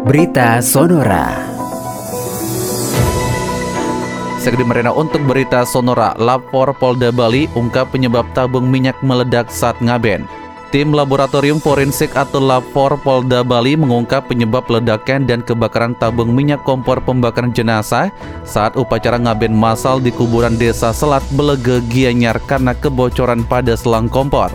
Berita Sonora. Segede Merena untuk berita Sonora, lapor Polda Bali ungkap penyebab tabung minyak meledak saat ngaben. Tim Laboratorium Forensik atau Lapor Polda Bali mengungkap penyebab ledakan dan kebakaran tabung minyak kompor pembakaran jenazah saat upacara ngaben massal di kuburan desa Selat Belege Gianyar karena kebocoran pada selang kompor.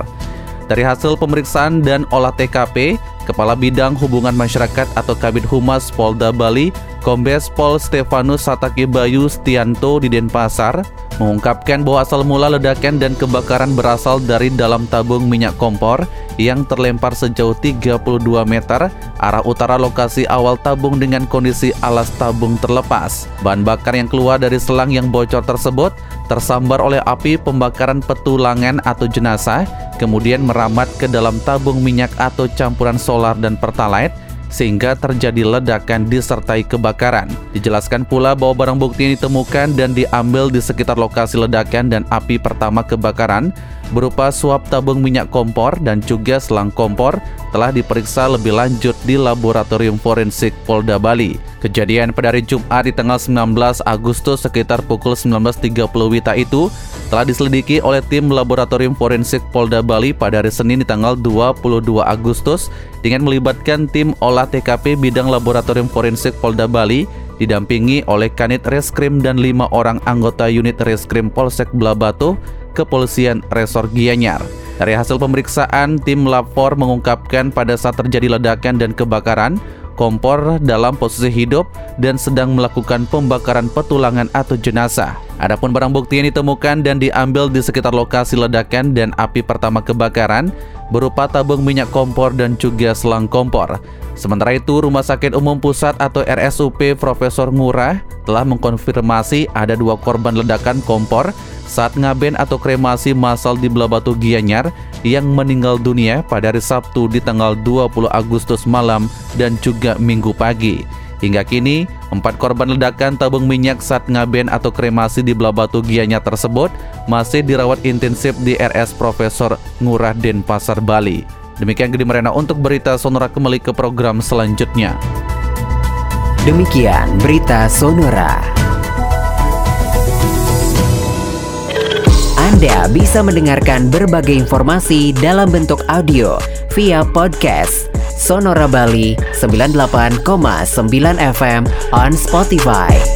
Dari hasil pemeriksaan dan olah TKP, Kepala Bidang Hubungan Masyarakat atau Kabit Humas Polda Bali, Kombes Pol Stefanus Satake Bayu Stianto di Denpasar, mengungkapkan bahwa asal mula ledakan dan kebakaran berasal dari dalam tabung minyak kompor yang terlempar sejauh 32 meter arah utara lokasi awal tabung dengan kondisi alas tabung terlepas. Bahan bakar yang keluar dari selang yang bocor tersebut tersambar oleh api pembakaran petulangan atau jenazah, kemudian merambat ke dalam tabung minyak atau campuran solar dan pertalite sehingga terjadi ledakan disertai kebakaran. Dijelaskan pula bahwa barang bukti yang ditemukan dan diambil di sekitar lokasi ledakan dan api pertama kebakaran berupa suap tabung minyak kompor dan juga selang kompor telah diperiksa lebih lanjut di Laboratorium Forensik Polda Bali. Kejadian pada hari Jumat di tanggal 19 Agustus sekitar pukul 19.30 Wita itu telah diselidiki oleh tim Laboratorium Forensik Polda Bali pada hari Senin di tanggal 22 Agustus dengan melibatkan tim olah TKP bidang Laboratorium Forensik Polda Bali didampingi oleh Kanit Reskrim dan lima orang anggota unit Reskrim Polsek Blabatu, Kepolisian Resor Gianyar. Dari hasil pemeriksaan, tim lapor mengungkapkan pada saat terjadi ledakan dan kebakaran, kompor dalam posisi hidup dan sedang melakukan pembakaran petulangan atau jenazah. Adapun barang bukti yang ditemukan dan diambil di sekitar lokasi ledakan dan api pertama kebakaran berupa tabung minyak kompor dan juga selang kompor. Sementara itu, Rumah Sakit Umum Pusat atau RSUP Profesor Ngurah telah mengkonfirmasi ada dua korban ledakan kompor saat ngaben atau kremasi massal di Blabatu Gianyar yang meninggal dunia pada hari Sabtu di tanggal 20 Agustus malam dan juga Minggu pagi. Hingga kini, empat korban ledakan tabung minyak saat ngaben atau kremasi di Blabatu Gianyar tersebut masih dirawat intensif di RS Profesor Ngurah Denpasar, Bali. Demikian Gede Merena untuk berita Sonora kembali ke program selanjutnya. Demikian berita Sonora. Anda bisa mendengarkan berbagai informasi dalam bentuk audio via podcast Sonora Bali 98,9 FM on Spotify.